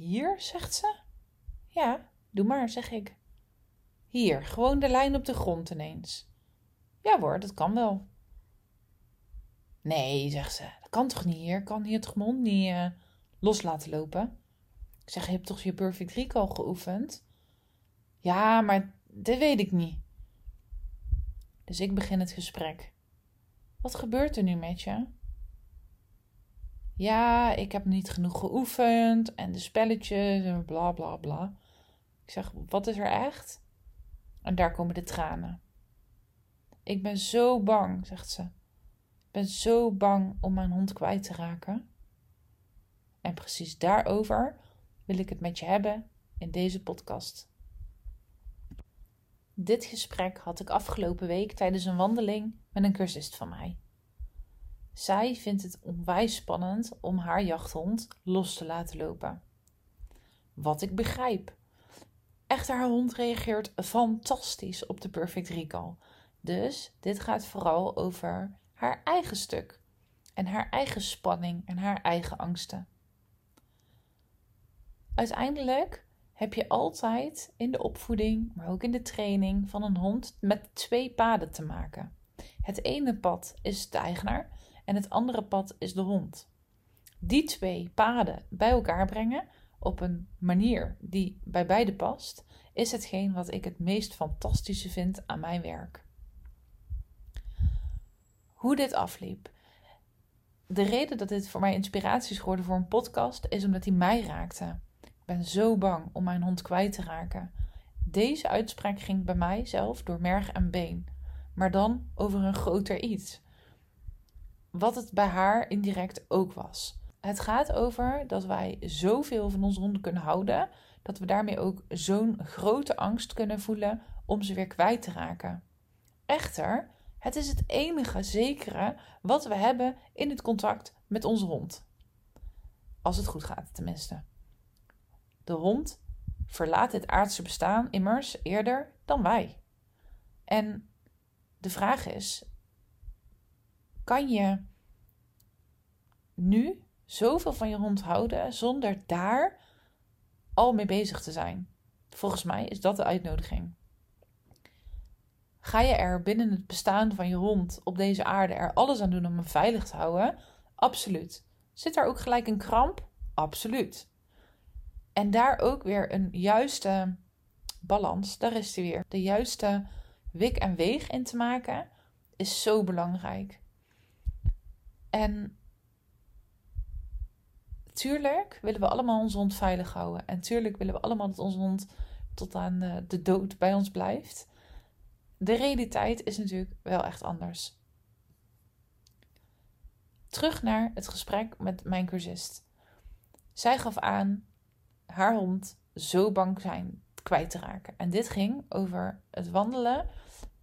Hier, zegt ze. Ja, doe maar, zeg ik. Hier, gewoon de lijn op de grond ineens. Ja hoor, dat kan wel. Nee, zegt ze, dat kan toch niet hier? Kan hier toch mijn hond niet uh, los laten lopen? Ik zeg, je hebt toch je Perfect Recall geoefend? Ja, maar dat weet ik niet. Dus ik begin het gesprek. Wat gebeurt er nu met je? Ja, ik heb niet genoeg geoefend en de spelletjes en bla bla bla. Ik zeg, wat is er echt? En daar komen de tranen. Ik ben zo bang, zegt ze. Ik ben zo bang om mijn hond kwijt te raken. En precies daarover wil ik het met je hebben in deze podcast. Dit gesprek had ik afgelopen week tijdens een wandeling met een cursist van mij. Zij vindt het onwijs spannend om haar jachthond los te laten lopen. Wat ik begrijp. Echter, haar hond reageert fantastisch op de Perfect Recall. Dus dit gaat vooral over haar eigen stuk. En haar eigen spanning en haar eigen angsten. Uiteindelijk heb je altijd in de opvoeding, maar ook in de training van een hond met twee paden te maken. Het ene pad is de eigenaar en het andere pad is de hond. Die twee paden bij elkaar brengen op een manier die bij beide past, is hetgeen wat ik het meest fantastische vind aan mijn werk. Hoe dit afliep. De reden dat dit voor mij inspiratie is geworden voor een podcast is omdat hij mij raakte. Ik ben zo bang om mijn hond kwijt te raken. Deze uitspraak ging bij mij zelf door merg en been, maar dan over een groter iets wat het bij haar indirect ook was. Het gaat over dat wij zoveel van onze honden kunnen houden, dat we daarmee ook zo'n grote angst kunnen voelen om ze weer kwijt te raken. Echter, het is het enige zekere wat we hebben in het contact met onze hond. Als het goed gaat, tenminste. De hond verlaat het aardse bestaan immers eerder dan wij. En de vraag is: kan je nu zoveel van je hond houden zonder daar al mee bezig te zijn? Volgens mij is dat de uitnodiging. Ga je er binnen het bestaan van je hond op deze aarde er alles aan doen om hem veilig te houden? Absoluut. Zit daar ook gelijk een kramp? Absoluut. En daar ook weer een juiste balans, daar is hij weer. De juiste wik en weeg in te maken is zo belangrijk. En tuurlijk willen we allemaal onze hond veilig houden. En tuurlijk willen we allemaal dat onze hond tot aan eh, de dood bij ons blijft. De realiteit is natuurlijk wel echt anders. Terug naar het gesprek met mijn cursist. Zij gaf aan haar hond zo bang zijn kwijt te raken. En dit ging over het wandelen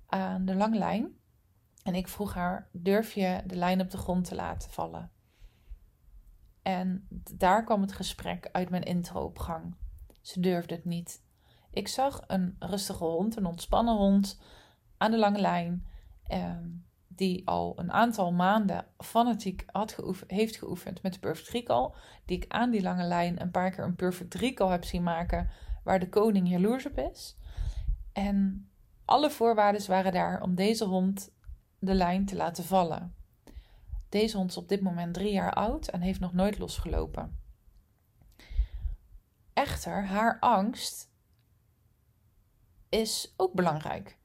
aan de lange lijn en ik vroeg haar: durf je de lijn op de grond te laten vallen? En daar kwam het gesprek uit mijn intro op gang. Ze durfde het niet. Ik zag een rustige hond, een ontspannen hond aan de lange lijn, eh, die al een aantal maanden fanatiek had geoefend, heeft geoefend met de Perfect Recall. Die ik aan die lange lijn een paar keer een Perfect Recall heb zien maken, waar de koning jaloers op is. En alle voorwaarden waren daar om deze hond de lijn te laten vallen. Deze hond is op dit moment drie jaar oud en heeft nog nooit losgelopen. Echter, haar angst is ook belangrijk.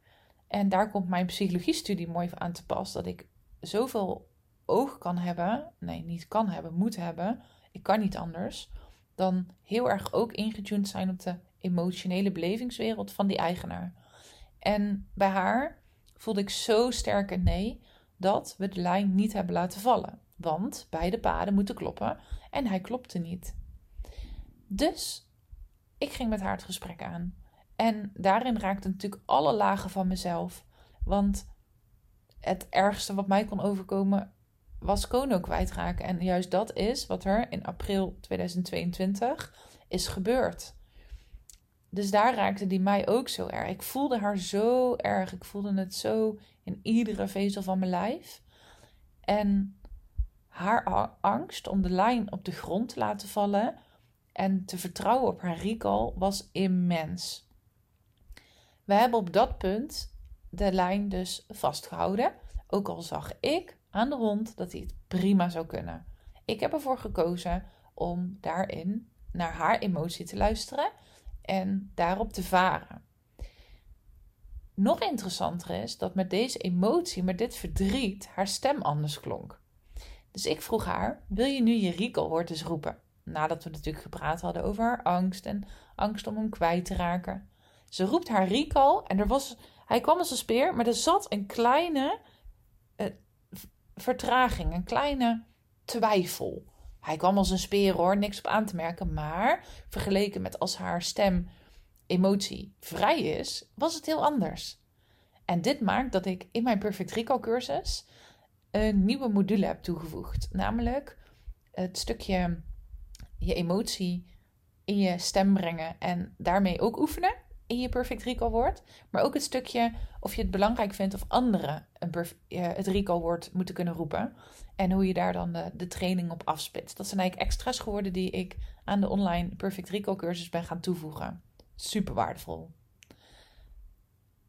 En daar komt mijn psychologiestudie mooi aan te pas. Dat ik zoveel oog kan hebben, nee, niet kan hebben, moet hebben. Ik kan niet anders. Dan heel erg ook ingetuned zijn op de emotionele belevingswereld van die eigenaar. En bij haar voelde ik zo sterk een nee dat we de lijn niet hebben laten vallen. Want beide paden moeten kloppen en hij klopte niet. Dus ik ging met haar het gesprek aan. En daarin raakte natuurlijk alle lagen van mezelf. Want het ergste wat mij kon overkomen was Kono kwijtraken. En juist dat is wat er in april 2022 is gebeurd. Dus daar raakte die mij ook zo erg. Ik voelde haar zo erg. Ik voelde het zo in iedere vezel van mijn lijf. En haar angst om de lijn op de grond te laten vallen En te vertrouwen op haar recall was immens. We hebben op dat punt de lijn dus vastgehouden. Ook al zag ik aan de hond dat hij het prima zou kunnen. Ik heb ervoor gekozen om daarin naar haar emotie te luisteren en daarop te varen. Nog interessanter is dat met deze emotie, met dit verdriet, haar stem anders klonk. Dus ik vroeg haar: Wil je nu je recall eens roepen? Nadat we natuurlijk gepraat hadden over haar angst en angst om hem kwijt te raken. Ze roept haar recall en er was, hij kwam als een speer, maar er zat een kleine uh, vertraging, een kleine twijfel. Hij kwam als een speer hoor, niks op aan te merken. Maar vergeleken met als haar stem emotie vrij is, was het heel anders. En dit maakt dat ik in mijn Perfect Recall cursus een nieuwe module heb toegevoegd. Namelijk het stukje je emotie in je stem brengen en daarmee ook oefenen in je perfect recall woord. Maar ook het stukje of je het belangrijk vindt of anderen een het recall woord moeten kunnen roepen. En hoe je daar dan de, training op afspitst. Dat zijn eigenlijk extra's geworden die ik aan de online perfect recall cursus ben gaan toevoegen. Super waardevol.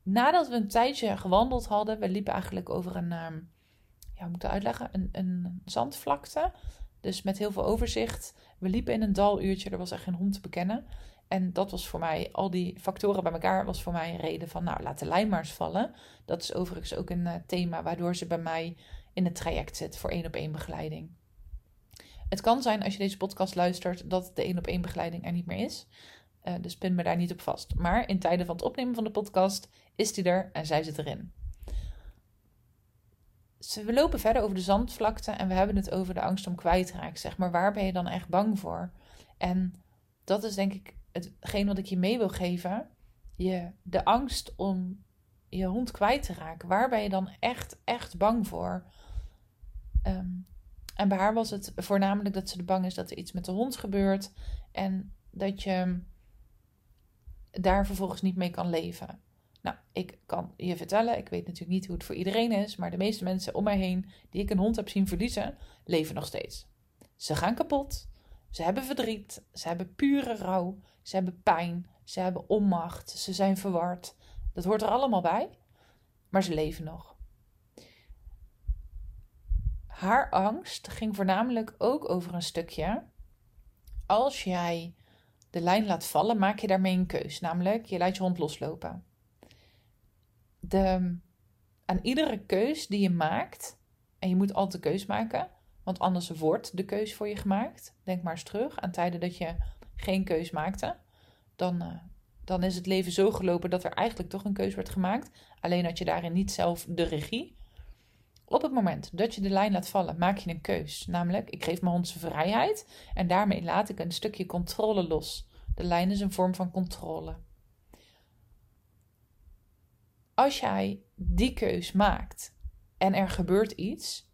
Nadat we een tijdje gewandeld hadden, we liepen eigenlijk over een, uh, ja, moet ik uitleggen, een, een zandvlakte. Dus met heel veel overzicht. We liepen in een daluurtje, er was echt geen hond te bekennen. En dat was voor mij, al die factoren bij elkaar, was voor mij een reden van, nou, laat de lijn vallen. Dat is overigens ook een uh, thema waardoor ze bij mij in het traject zit voor één op één begeleiding. Het kan zijn als je deze podcast luistert dat de één op één begeleiding er niet meer is. Uh, dus pin me daar niet op vast. Maar in tijden van het opnemen van de podcast is die er en zij zit erin. we lopen verder over de zandvlakte en we hebben het over de angst om kwijt te raken. Zeg maar, waar ben je dan echt bang voor? En dat is denk ik hetgeen wat ik je mee wil geven. Je, de angst om je hond kwijt te raken. Waar ben je dan echt, echt bang voor? Ehm, en bij haar was het voornamelijk dat ze er bang is dat er iets met de hond gebeurt. En dat je daar vervolgens niet mee kan leven. Nou, ik kan je vertellen, ik weet natuurlijk niet hoe het voor iedereen is, maar de meeste mensen om mij heen die ik een hond heb zien verliezen, leven nog steeds. Ze gaan kapot, ze hebben verdriet, ze hebben pure rouw, ze hebben pijn, ze hebben onmacht, ze zijn verward. Dat hoort er allemaal bij, maar ze leven nog. Haar angst ging voornamelijk ook over een stukje. Als jij de lijn laat vallen, maak je daarmee een keus. Namelijk, je laat je hond loslopen. De, aan iedere keus die je maakt, en je moet altijd keus maken, want anders wordt de keus voor je gemaakt. Denk maar eens terug aan tijden dat je geen keus maakte. Dan, uh, dan is het leven zo gelopen dat er eigenlijk toch een keus werd gemaakt. Alleen had je daarin niet zelf de regie. Op het moment dat je de lijn laat vallen, maak je een keus. Namelijk, ik geef mijn hond vrijheid en daarmee laat ik een stukje controle los. De lijn is een vorm van controle. Als jij die keus maakt en er gebeurt iets,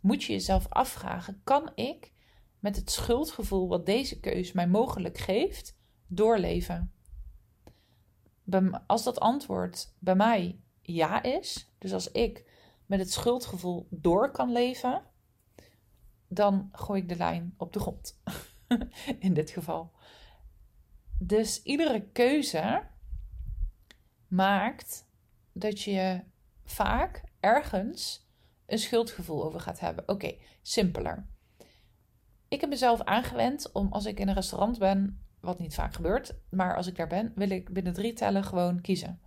moet je jezelf afvragen: kan ik met het schuldgevoel wat deze keus mij mogelijk geeft, doorleven? Als dat antwoord bij mij ja is, dus als ik met het schuldgevoel door kan leven, dan gooi ik de lijn op de grond. In dit geval. Dus iedere keuze maakt dat je vaak ergens een schuldgevoel over gaat hebben. Oké, simpeler. Ik heb mezelf aangewend om als ik in een restaurant ben, wat niet vaak gebeurt, maar als ik daar ben, wil ik binnen drie tellen gewoon kiezen.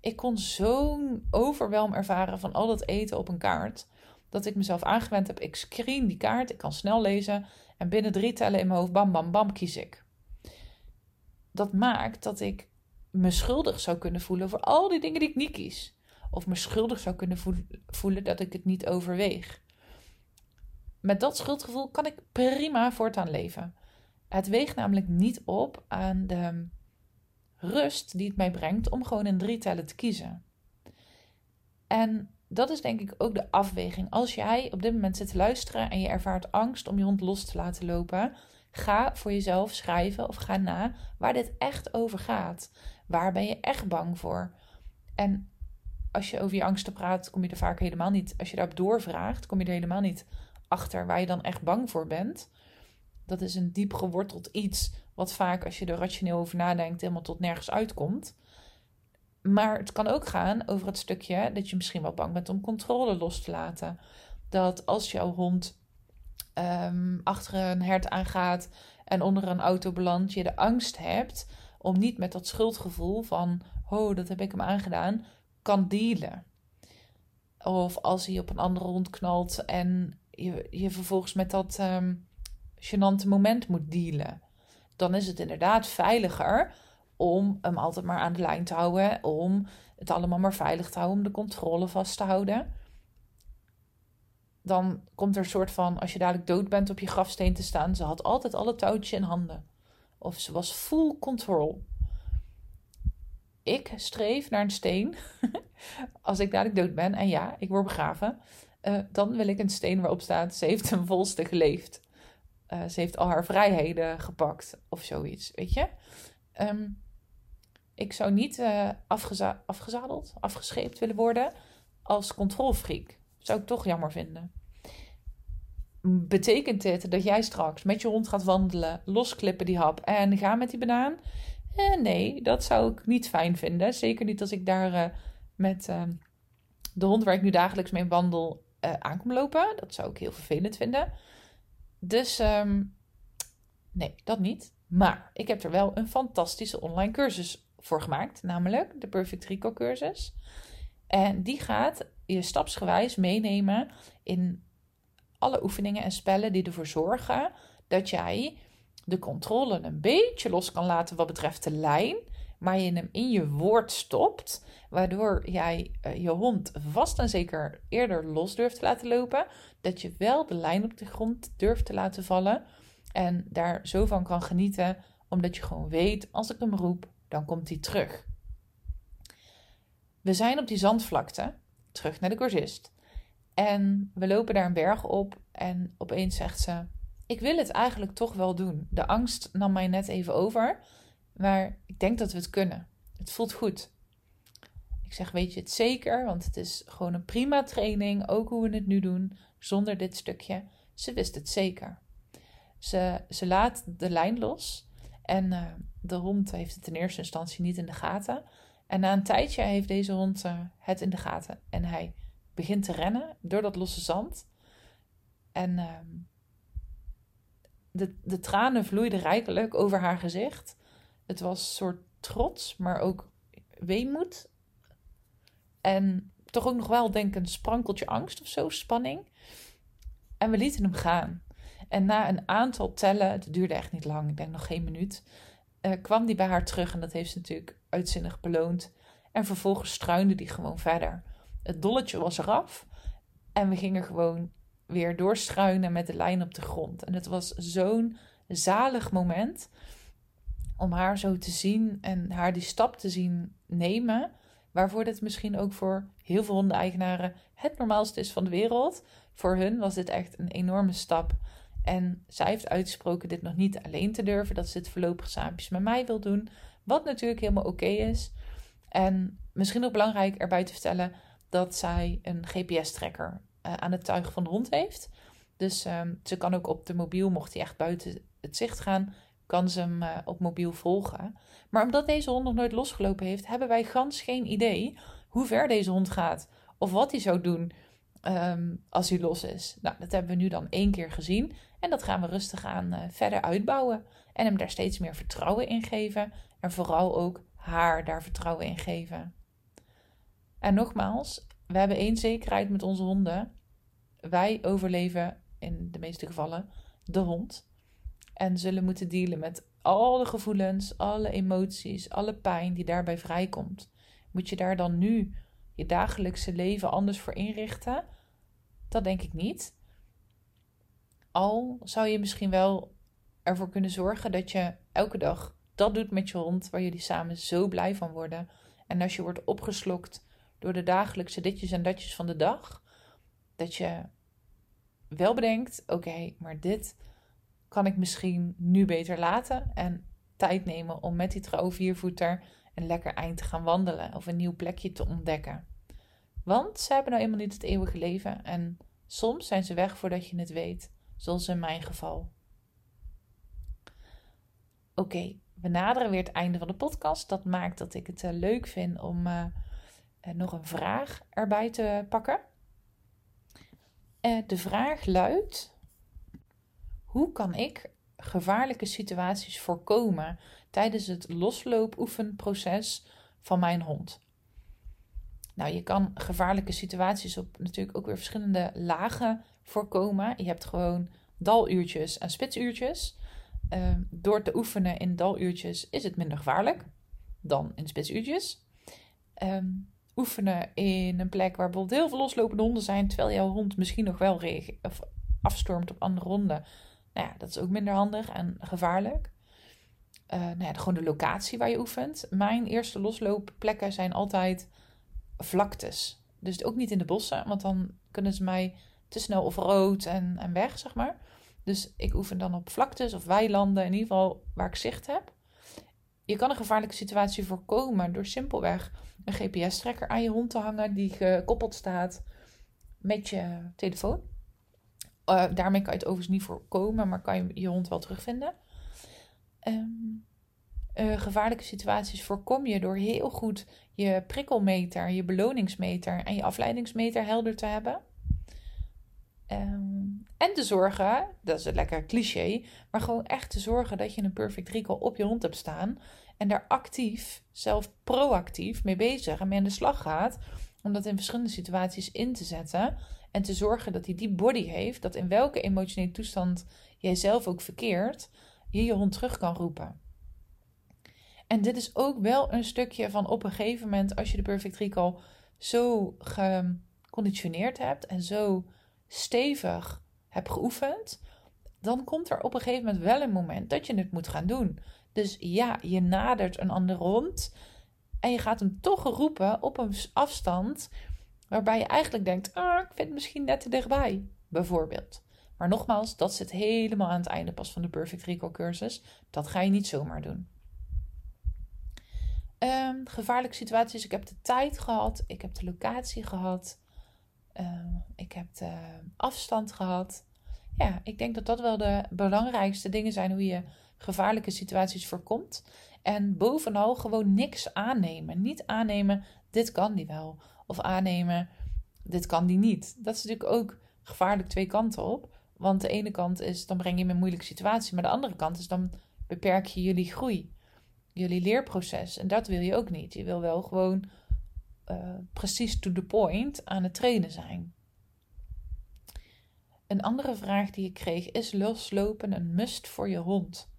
Ik kon zo'n overwelm ervaren van al dat eten op een kaart, dat ik mezelf aangewend heb. Ik screen die kaart, ik kan snel lezen en binnen drie tellen in mijn hoofd, bam, bam, bam, kies ik. Dat maakt dat ik me schuldig zou kunnen voelen voor al die dingen die ik niet kies. Of me schuldig zou kunnen voelen dat ik het niet overweeg. Met dat schuldgevoel kan ik prima voortaan leven. Het weegt namelijk niet op aan de rust die het mij brengt om gewoon in drie tellen te kiezen. En dat is denk ik ook de afweging. Als jij op dit moment zit te luisteren en je ervaart angst om je hond los te laten lopen, ga voor jezelf schrijven of ga na waar dit echt over gaat. Waar ben je echt bang voor? En als je over je angsten praat, kom je er vaak helemaal niet. Als je daarop doorvraagt, kom je er helemaal niet achter waar je dan echt bang voor bent. Dat is een diep geworteld iets, wat vaak als je er rationeel over nadenkt, helemaal tot nergens uitkomt. Maar het kan ook gaan over het stukje dat je misschien wel bang bent om controle los te laten. Dat als jouw hond um, achter een hert aangaat en onder een auto belandt, je de angst hebt om niet met dat schuldgevoel van, oh, dat heb ik hem aangedaan, kan dealen. Of als hij op een andere hond knalt en je, je vervolgens met dat um, gênante moment moet dealen. Dan is het inderdaad veiliger om hem altijd maar aan de lijn te houden. Om het allemaal maar veilig te houden. Om de controle vast te houden. Dan komt er een soort van, als je dadelijk dood bent, op je grafsteen te staan. Ze had altijd alle touwtjes in handen. Of ze was full control. Ik streef naar een steen. als ik dadelijk dood ben en ja, ik word begraven. Uh, dan wil ik een steen waarop staat: ze heeft ten volste geleefd. Uh, ze heeft al haar vrijheden gepakt of zoiets, weet je. Um, ik zou niet afgeza afgezadeld, afgescheept willen worden als controlfreak. Zou ik toch jammer vinden. Betekent dit dat jij straks met je hond gaat wandelen, losklippen die hap en ga met die banaan? Eh, nee, dat zou ik niet fijn vinden. Zeker niet als ik daar met uh, de hond waar ik nu dagelijks mee wandel aan kom lopen. Dat zou ik heel vervelend vinden. Dus um, nee, dat niet. Maar ik heb er wel een fantastische online cursus voor gemaakt, namelijk de Perfect Rico cursus. En die gaat je stapsgewijs meenemen in alle oefeningen en spellen die ervoor zorgen dat jij de controle een beetje los kan laten wat betreft de lijn, maar je hem in je woord stopt, waardoor jij uh, je hond vast en zeker eerder los durft te laten lopen, dat je wel de lijn op de grond durft te laten vallen en daar zo van kan genieten, omdat je gewoon weet, als ik hem roep, dan komt hij terug. We zijn op die zandvlakte, terug naar de cursist. En we lopen daar een berg op en opeens zegt ze: Ik wil het eigenlijk toch wel doen. De angst nam mij net even over, maar ik denk dat we het kunnen. Het voelt goed. Ik zeg: Weet je het zeker? Want het is gewoon een prima training, ook hoe we het nu doen, zonder dit stukje. Ze wist het zeker. Ze, ze laat de lijn los en uh, de hond heeft het in eerste instantie niet in de gaten. En na een tijdje heeft deze hond uh, het in de gaten. En hij begint te rennen door dat losse zand. En uh, de, de tranen vloeiden rijkelijk over haar gezicht. Het was een soort trots, maar ook weemoed. En toch ook nog wel, denk ik, een sprankeltje angst of zo, spanning. En we lieten hem gaan. En na een aantal tellen, het duurde echt niet lang, ik denk nog geen minuut, uh, kwam die bij haar terug. En dat heeft ze natuurlijk uitzinnig beloond. En vervolgens struinde die gewoon verder. Het dolletje was eraf. En we gingen gewoon weer doorstruinen met de lijn op de grond. En het was zo'n zalig moment om haar zo te zien en haar die stap te zien nemen. Waarvoor dit misschien ook voor heel veel hondeneigenaren het normaalste is van de wereld. Voor hun was dit echt een enorme stap. En zij heeft uitgesproken dit nog niet alleen te durven, dat ze het voorlopig saampjes met mij wil doen. Wat natuurlijk helemaal oké is. En misschien nog belangrijk erbij te vertellen dat zij een GPS-tracker uh, eh, aan het tuig van de hond heeft. Dus um, ze kan ook op de mobiel, mocht hij echt buiten het zicht gaan, kan ze hem uh, op mobiel volgen. Maar omdat deze hond nog nooit losgelopen heeft, hebben wij gans geen idee hoe ver deze hond gaat. Of wat hij zou doen um, als hij los is. Nou, dat hebben we nu dan één keer gezien. En dat gaan we rustig aan uh, verder uitbouwen. En hem daar steeds meer vertrouwen in geven. En vooral ook haar daar vertrouwen in geven. En nogmaals, we hebben één zekerheid met onze honden. Wij overleven in de meeste gevallen de hond. En zullen moeten dealen met alle gevoelens, alle emoties, alle pijn die daarbij vrijkomt. Moet je daar dan nu je dagelijkse leven anders voor inrichten? Dat denk ik niet. Al zou je misschien wel ervoor kunnen zorgen dat je elke dag dat doet met je hond, waar jullie samen zo blij van worden. En als je wordt opgeslokt door de dagelijkse ditjes en datjes van de dag, dat je wel bedenkt: oké, maar dit kan ik misschien nu beter laten en tijd nemen om met die trouw viervoeter een lekker eind te gaan wandelen of een nieuw plekje te ontdekken. Want ze hebben nou eenmaal niet het eeuwige leven en soms zijn ze weg voordat je het weet, zoals in mijn geval. Oké, we naderen weer het einde van de podcast. Dat maakt dat ik het uh, leuk vind om uh, uh, nog een vraag erbij te pakken. de vraag luidt: Hoe kan ik gevaarlijke situaties voorkomen tijdens het losloopoefenproces van mijn hond? Nou, je kan gevaarlijke situaties op natuurlijk ook weer verschillende lagen voorkomen. Je hebt gewoon daluurtjes en spitsuurtjes. Uh, door te oefenen in daluurtjes is het minder gevaarlijk dan in spitsuurtjes. Um, oefenen in een plek waar bijvoorbeeld heel veel loslopende honden zijn, terwijl jouw hond misschien nog wel of afstormt op andere honden. Nou ja, dat is ook minder handig en gevaarlijk. Uh, nou ja, gewoon de locatie waar je oefent. Mijn eerste losloopplekken zijn altijd vlaktes. Dus ook niet in de bossen, want dan kunnen ze mij te snel of rood en, en weg, zeg maar. Dus ik oefen dan op vlaktes of weilanden, in ieder geval waar ik zicht heb. Je kan een gevaarlijke situatie voorkomen door simpelweg een GPS-trekker aan je hond te hangen die gekoppeld staat met je telefoon. Uh, daarmee kan je het overigens niet voorkomen, maar kan je je hond wel terugvinden. Um, uh, gevaarlijke situaties voorkom je door heel goed je prikkelmeter, je beloningsmeter en je afleidingsmeter helder te hebben. Um, en te zorgen, dat is een lekker cliché, maar gewoon echt te zorgen dat je een perfect recall op je hond hebt staan. En daar actief, zelf proactief mee bezig en mee aan de slag gaat. Om dat in verschillende situaties in te zetten. En te zorgen dat hij die body heeft, dat in welke emotionele toestand jij zelf ook verkeert, je je hond terug kan roepen. En dit is ook wel een stukje van op een gegeven moment, als je de Perfect Recall zo geconditioneerd hebt en zo stevig hebt geoefend, dan komt er op een gegeven moment wel een moment dat je het moet gaan doen. Dus ja, je nadert een ander hond en je gaat hem toch roepen op een afstand waarbij je eigenlijk denkt: ah, ik vind het misschien net te dichtbij, bijvoorbeeld. Maar nogmaals, dat zit helemaal aan het einde pas van de Perfect Recall cursus. Dat ga je niet zomaar doen. Um, gevaarlijke situaties. Ik heb de tijd gehad. Ik heb de locatie gehad. Uh, ik heb de afstand gehad. Ja, ik denk dat dat wel de belangrijkste dingen zijn hoe je gevaarlijke situaties voorkomt. En bovenal gewoon niks aannemen. Niet aannemen, dit kan die wel. Of aannemen, dit kan die niet. Dat is natuurlijk ook gevaarlijk twee kanten op. Want de ene kant is, dan breng je hem in een moeilijke situatie. Maar de andere kant is, dan beperk je jullie groei jullie leerproces. En dat wil je ook niet. Je wil wel gewoon uh, precies to the point aan het trainen zijn. Een andere vraag die ik kreeg is loslopen een must voor je hond?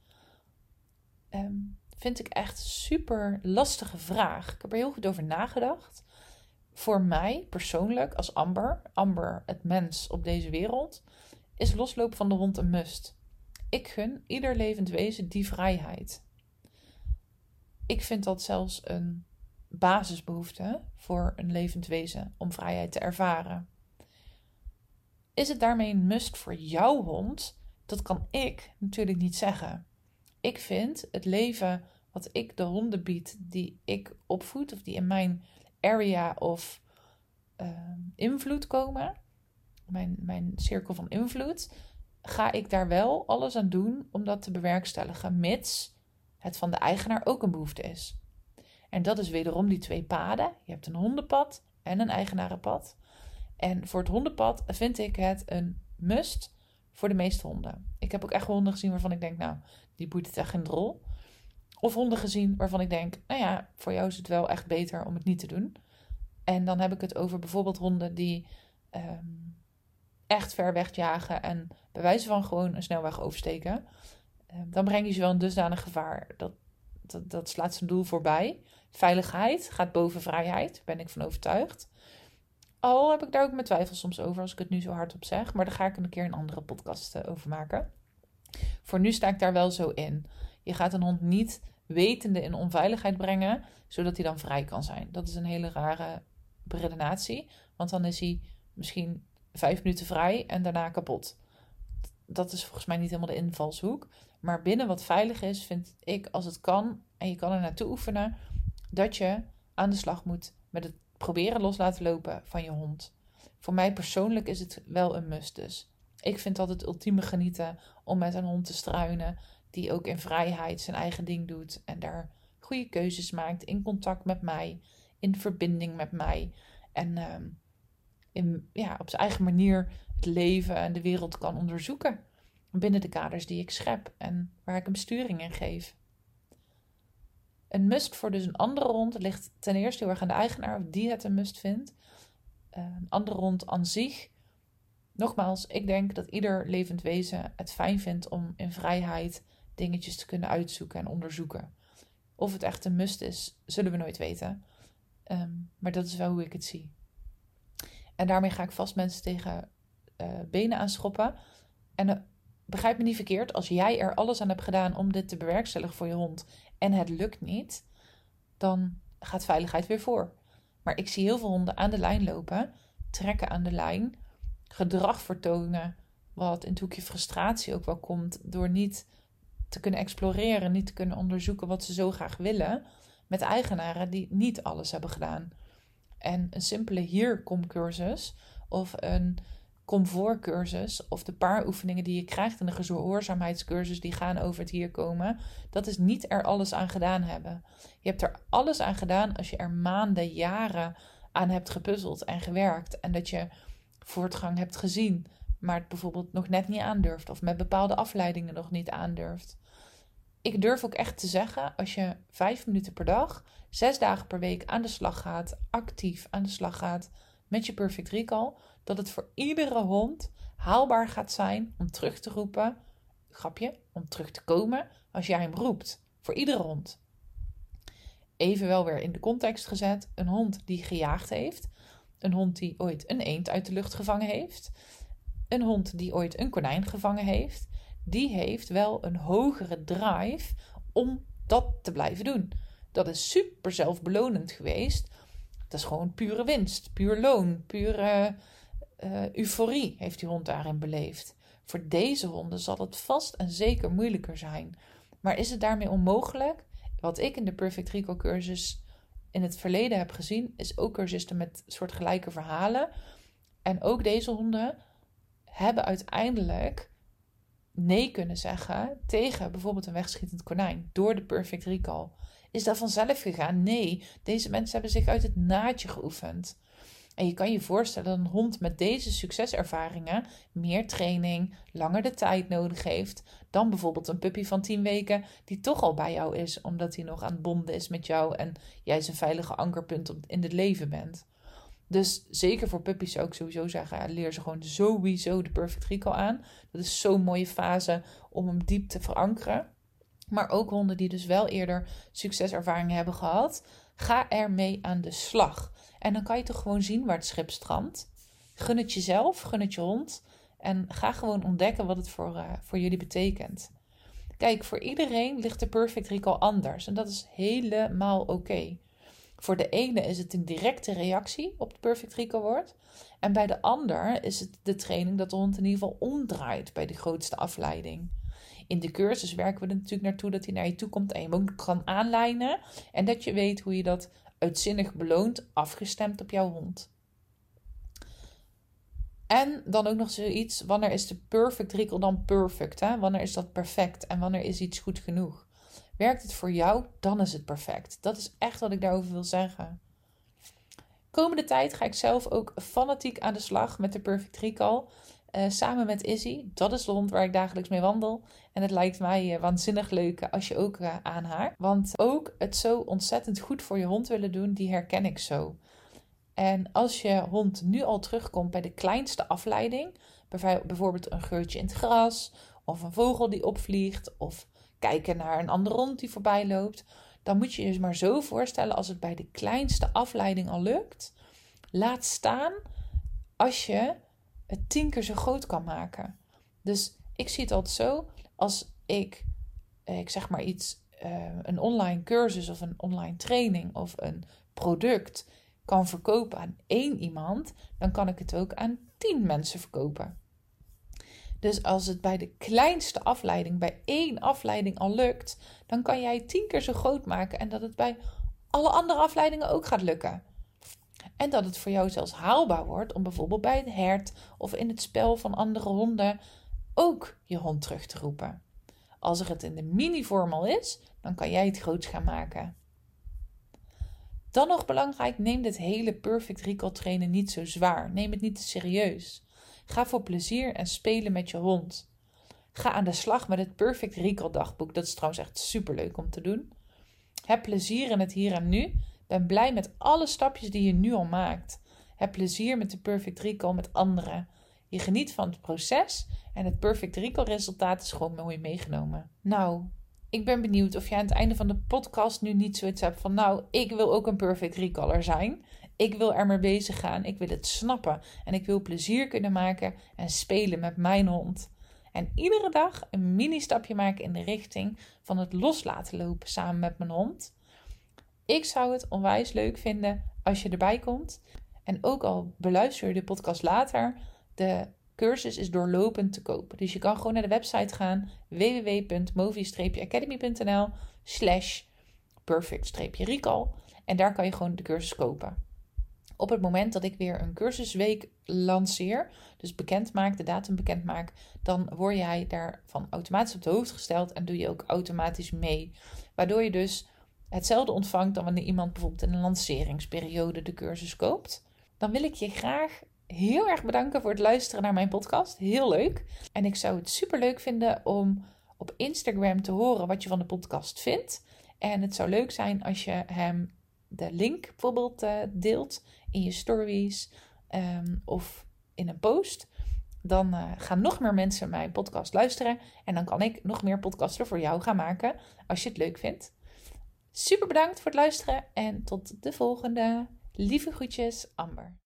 Um, vind ik echt super lastige vraag. Ik heb er heel goed over nagedacht. Voor mij persoonlijk, als Amber, Amber het mens op deze wereld, is loslopen van de hond een must. Ik gun ieder levend wezen die vrijheid ik vind dat zelfs een basisbehoefte voor een levend wezen om vrijheid te ervaren. Is het daarmee een must voor jouw hond? Dat kan ik natuurlijk niet zeggen. Ik vind het leven wat ik de honden bied, die ik opvoed of die in mijn area of uh, invloed komen, mijn, mijn cirkel van invloed, ga ik daar wel alles aan doen om dat te bewerkstelligen, mits het van de eigenaar ook een behoefte is. En dat is wederom die twee paden. Je hebt een hondenpad en een eigenarenpad. En voor het hondenpad vind ik het een must voor de meeste honden. Ik heb ook echt honden gezien waarvan ik denk, nou, die boeit het echt geen rol. Of honden gezien waarvan ik denk, nou ja, voor jou is het wel echt beter om het niet te doen. En dan heb ik het over bijvoorbeeld honden die ehm, echt ver wegjagen en bij wijze van gewoon een snelweg oversteken. Ehm, dan breng je ze wel een dusdanig gevaar. Dat, dat, dat slaat zijn doel voorbij. Veiligheid gaat boven vrijheid, ben ik van overtuigd. Al heb ik daar ook mijn twijfels soms over als ik het nu zo hardop zeg. Maar daar ga ik een keer een andere podcast eh, over maken. Voor nu sta ik daar wel zo in. Je gaat een hond niet wetende in onveiligheid brengen, zodat hij dan vrij kan zijn. Dat is een hele rare redenatie. Want dan is hij misschien vijf minuten vrij en daarna kapot. Dat is volgens mij niet helemaal de invalshoek. Maar binnen wat veilig is, vind ik als het kan en je kan er naartoe oefenen, dat je aan de slag moet met het proberen los laten lopen van je hond. Voor mij persoonlijk is het wel een must dus. Ik vind dat het ultieme genieten om met een hond te struinen, die ook in vrijheid zijn eigen ding doet en daar goede keuzes maakt in contact met mij, in verbinding met mij en ehm, in, ja, op zijn eigen manier het leven en de wereld kan onderzoeken binnen de kaders die ik schep en waar ik hem sturing in geef. Een must voor dus een andere hond ligt ten eerste heel erg aan de eigenaar of die het een must vindt. Eh, een andere hond aan zich. Nogmaals, ik denk dat ieder levend wezen het fijn vindt om in vrijheid dingetjes te kunnen uitzoeken en onderzoeken. Of het echt een must is, zullen we nooit weten. Ehm, maar dat is wel hoe ik het zie. En daarmee ga ik vast mensen tegen uh, benen aanschoppen. En uh, begrijp me niet verkeerd, als jij er alles aan hebt gedaan om dit te bewerkstelligen voor je hond en het lukt niet, dan gaat veiligheid weer voor. Maar ik zie heel veel honden aan de lijn lopen, trekken aan de lijn, gedrag vertonen, wat in het hoekje frustratie ook wel komt, door niet te kunnen exploreren, niet te kunnen onderzoeken wat ze zo graag willen, met eigenaren die niet alles hebben gedaan. En een simpele hierkomcursus of een comfortcursus of de paar oefeningen die je krijgt in de gehoorzaamheidscursus die gaan over het hier komen, dat is niet er alles aan gedaan hebben. Je hebt er alles aan gedaan als je er maanden, jaren aan hebt gepuzzeld en gewerkt en dat je voortgang hebt gezien, maar het bijvoorbeeld nog net niet aandurft of met bepaalde afleidingen nog niet aandurft. Ik durf ook echt te zeggen, als je vijf minuten per dag, zes dagen per week aan de slag gaat, actief aan de slag gaat met je Perfect Recall, dat het voor iedere hond haalbaar gaat zijn om terug te roepen. Grapje, om terug te komen als jij hem roept. Voor iedere hond. Evenwel weer in de context gezet: een hond die gejaagd heeft, een hond die ooit een eend uit de lucht gevangen heeft, een hond die ooit een konijn gevangen heeft, die heeft wel een hogere drive om dat te blijven doen. Dat is super zelfbelonend geweest. Dat is gewoon pure winst, puur loon, pure uh, euforie heeft die hond daarin beleefd. Voor deze honden zal het vast en zeker moeilijker zijn. Maar is het daarmee onmogelijk? Wat ik in de Perfect Recall cursus in het verleden heb gezien, is ook cursisten met soortgelijke verhalen. En ook deze honden hebben uiteindelijk nee kunnen zeggen tegen bijvoorbeeld een wegschietend konijn door de Perfect Recall. Is dat vanzelf gegaan? Nee, deze mensen hebben zich uit het naadje geoefend. En je kan je voorstellen dat een hond met deze succeservaringen meer training, langer de tijd nodig heeft dan bijvoorbeeld een puppy van 10 weken die toch al bij jou is omdat hij nog aan het bonden is met jou en jij zijn veilige ankerpunt in het leven bent. Dus zeker voor puppies zou ik sowieso zeggen, leer ze gewoon sowieso de Perfect Recall aan. Dat is zo'n mooie fase om hem diep te verankeren. Maar ook honden die dus wel eerder succeservaringen hebben gehad, ga ermee aan de slag. En dan kan je toch gewoon zien waar het schip strandt. Gun het jezelf, gun het je hond. En ga gewoon ontdekken wat het voor, uh, voor jullie betekent. Kijk, voor iedereen ligt de Perfect Recall anders. En dat is helemaal oké. Voor de ene is het een directe reactie op het Perfect Recall woord. En bij de ander is het de training dat de hond in ieder geval omdraait bij de grootste afleiding. In de cursus werken we er natuurlijk naartoe dat hij naar je toe komt en je hem ook kan aanlijnen. En dat je weet hoe je dat uitzinnig beloont, afgestemd op jouw hond. En dan ook nog zoiets, wanneer is de perfect recall dan perfect? Hè? Wanneer is dat perfect en wanneer is iets goed genoeg? Werkt het voor jou, dan is het perfect. Dat is echt wat ik daarover wil zeggen. Komende tijd ga ik zelf ook fanatiek aan de slag met de Perfect Recall. Uh, samen met Izzy. Dat is de hond waar ik dagelijks mee wandel. En het lijkt mij uh, waanzinnig leuk als je ook uh, aan haar. Want ook het zo ontzettend goed voor je hond willen doen, die herken ik zo. En als je hond nu al terugkomt bij de kleinste afleiding, bijvoorbeeld een geurtje in het gras, of een vogel die opvliegt, of kijken naar een andere hond die voorbij loopt, dan moet je je dus maar zo voorstellen als het bij de kleinste afleiding al lukt. Laat staan als je het tien keer zo groot kan maken. Dus ik zie het altijd zo, als ik, eh, ik zeg maar iets, uh, een online cursus of een online training of een product kan verkopen aan één iemand, dan kan ik het ook aan tien mensen verkopen. Dus als het bij de kleinste afleiding, bij één afleiding al lukt, dan kan jij tien keer zo groot maken en dat het bij alle andere afleidingen ook gaat lukken. En dat het voor jou zelfs haalbaar wordt om bijvoorbeeld bij het hert of in het spel van andere honden ook je hond terug te roepen. Als er het in de mini-vorm al is, dan kan jij het groots gaan maken. Dan nog belangrijk, neem dit hele perfect recall trainen niet zo zwaar. Neem het niet te serieus. Ga voor plezier en spelen met je hond. Ga aan de slag met het Perfect Recall dagboek. Dat is trouwens echt super leuk om te doen. Heb plezier in het hier en nu. Ben blij met alle stapjes die je nu al maakt. Heb plezier met de Perfect Recall met anderen. Je geniet van het proces en het Perfect Recall resultaat is gewoon mooi meegenomen. Nou, ik ben benieuwd of je aan het einde van de podcast nu niet zoiets hebt van... nou, ik wil ook een Perfect Recaller zijn. Ik wil er mee bezig gaan. Ik wil het snappen. En ik wil plezier kunnen maken en spelen met mijn hond. En iedere dag een mini-stapje maken in de richting van het loslaten lopen samen met mijn hond. Ik zou het onwijs leuk vinden als je erbij komt. En ook al beluister je de podcast later, de cursus is doorlopend te kopen. Dus je kan gewoon naar de website gaan www.movi-academy.nl slash perfect-recall en daar kan je gewoon de cursus kopen. Op het moment dat ik weer een cursusweek lanceer, dus bekend maak, de datum bekend maak, dan word jij daarvan automatisch op de hoogte gesteld en doe je ook automatisch mee. Waardoor je dus hetzelfde ontvangt dan wanneer iemand bijvoorbeeld in een lanceringsperiode de cursus koopt. Dan wil ik je graag heel erg bedanken voor het luisteren naar mijn podcast. Heel leuk. En ik zou het super leuk vinden om op Instagram te horen wat je van de podcast vindt. En het zou leuk zijn als je hem de link bijvoorbeeld uh, deelt in je stories um, of in een post. Dan uh, gaan nog meer mensen mijn podcast luisteren. En dan kan ik nog meer podcasten voor jou gaan maken als je het leuk vindt. Super bedankt voor het luisteren en tot de volgende. Lieve groetjes, Amber.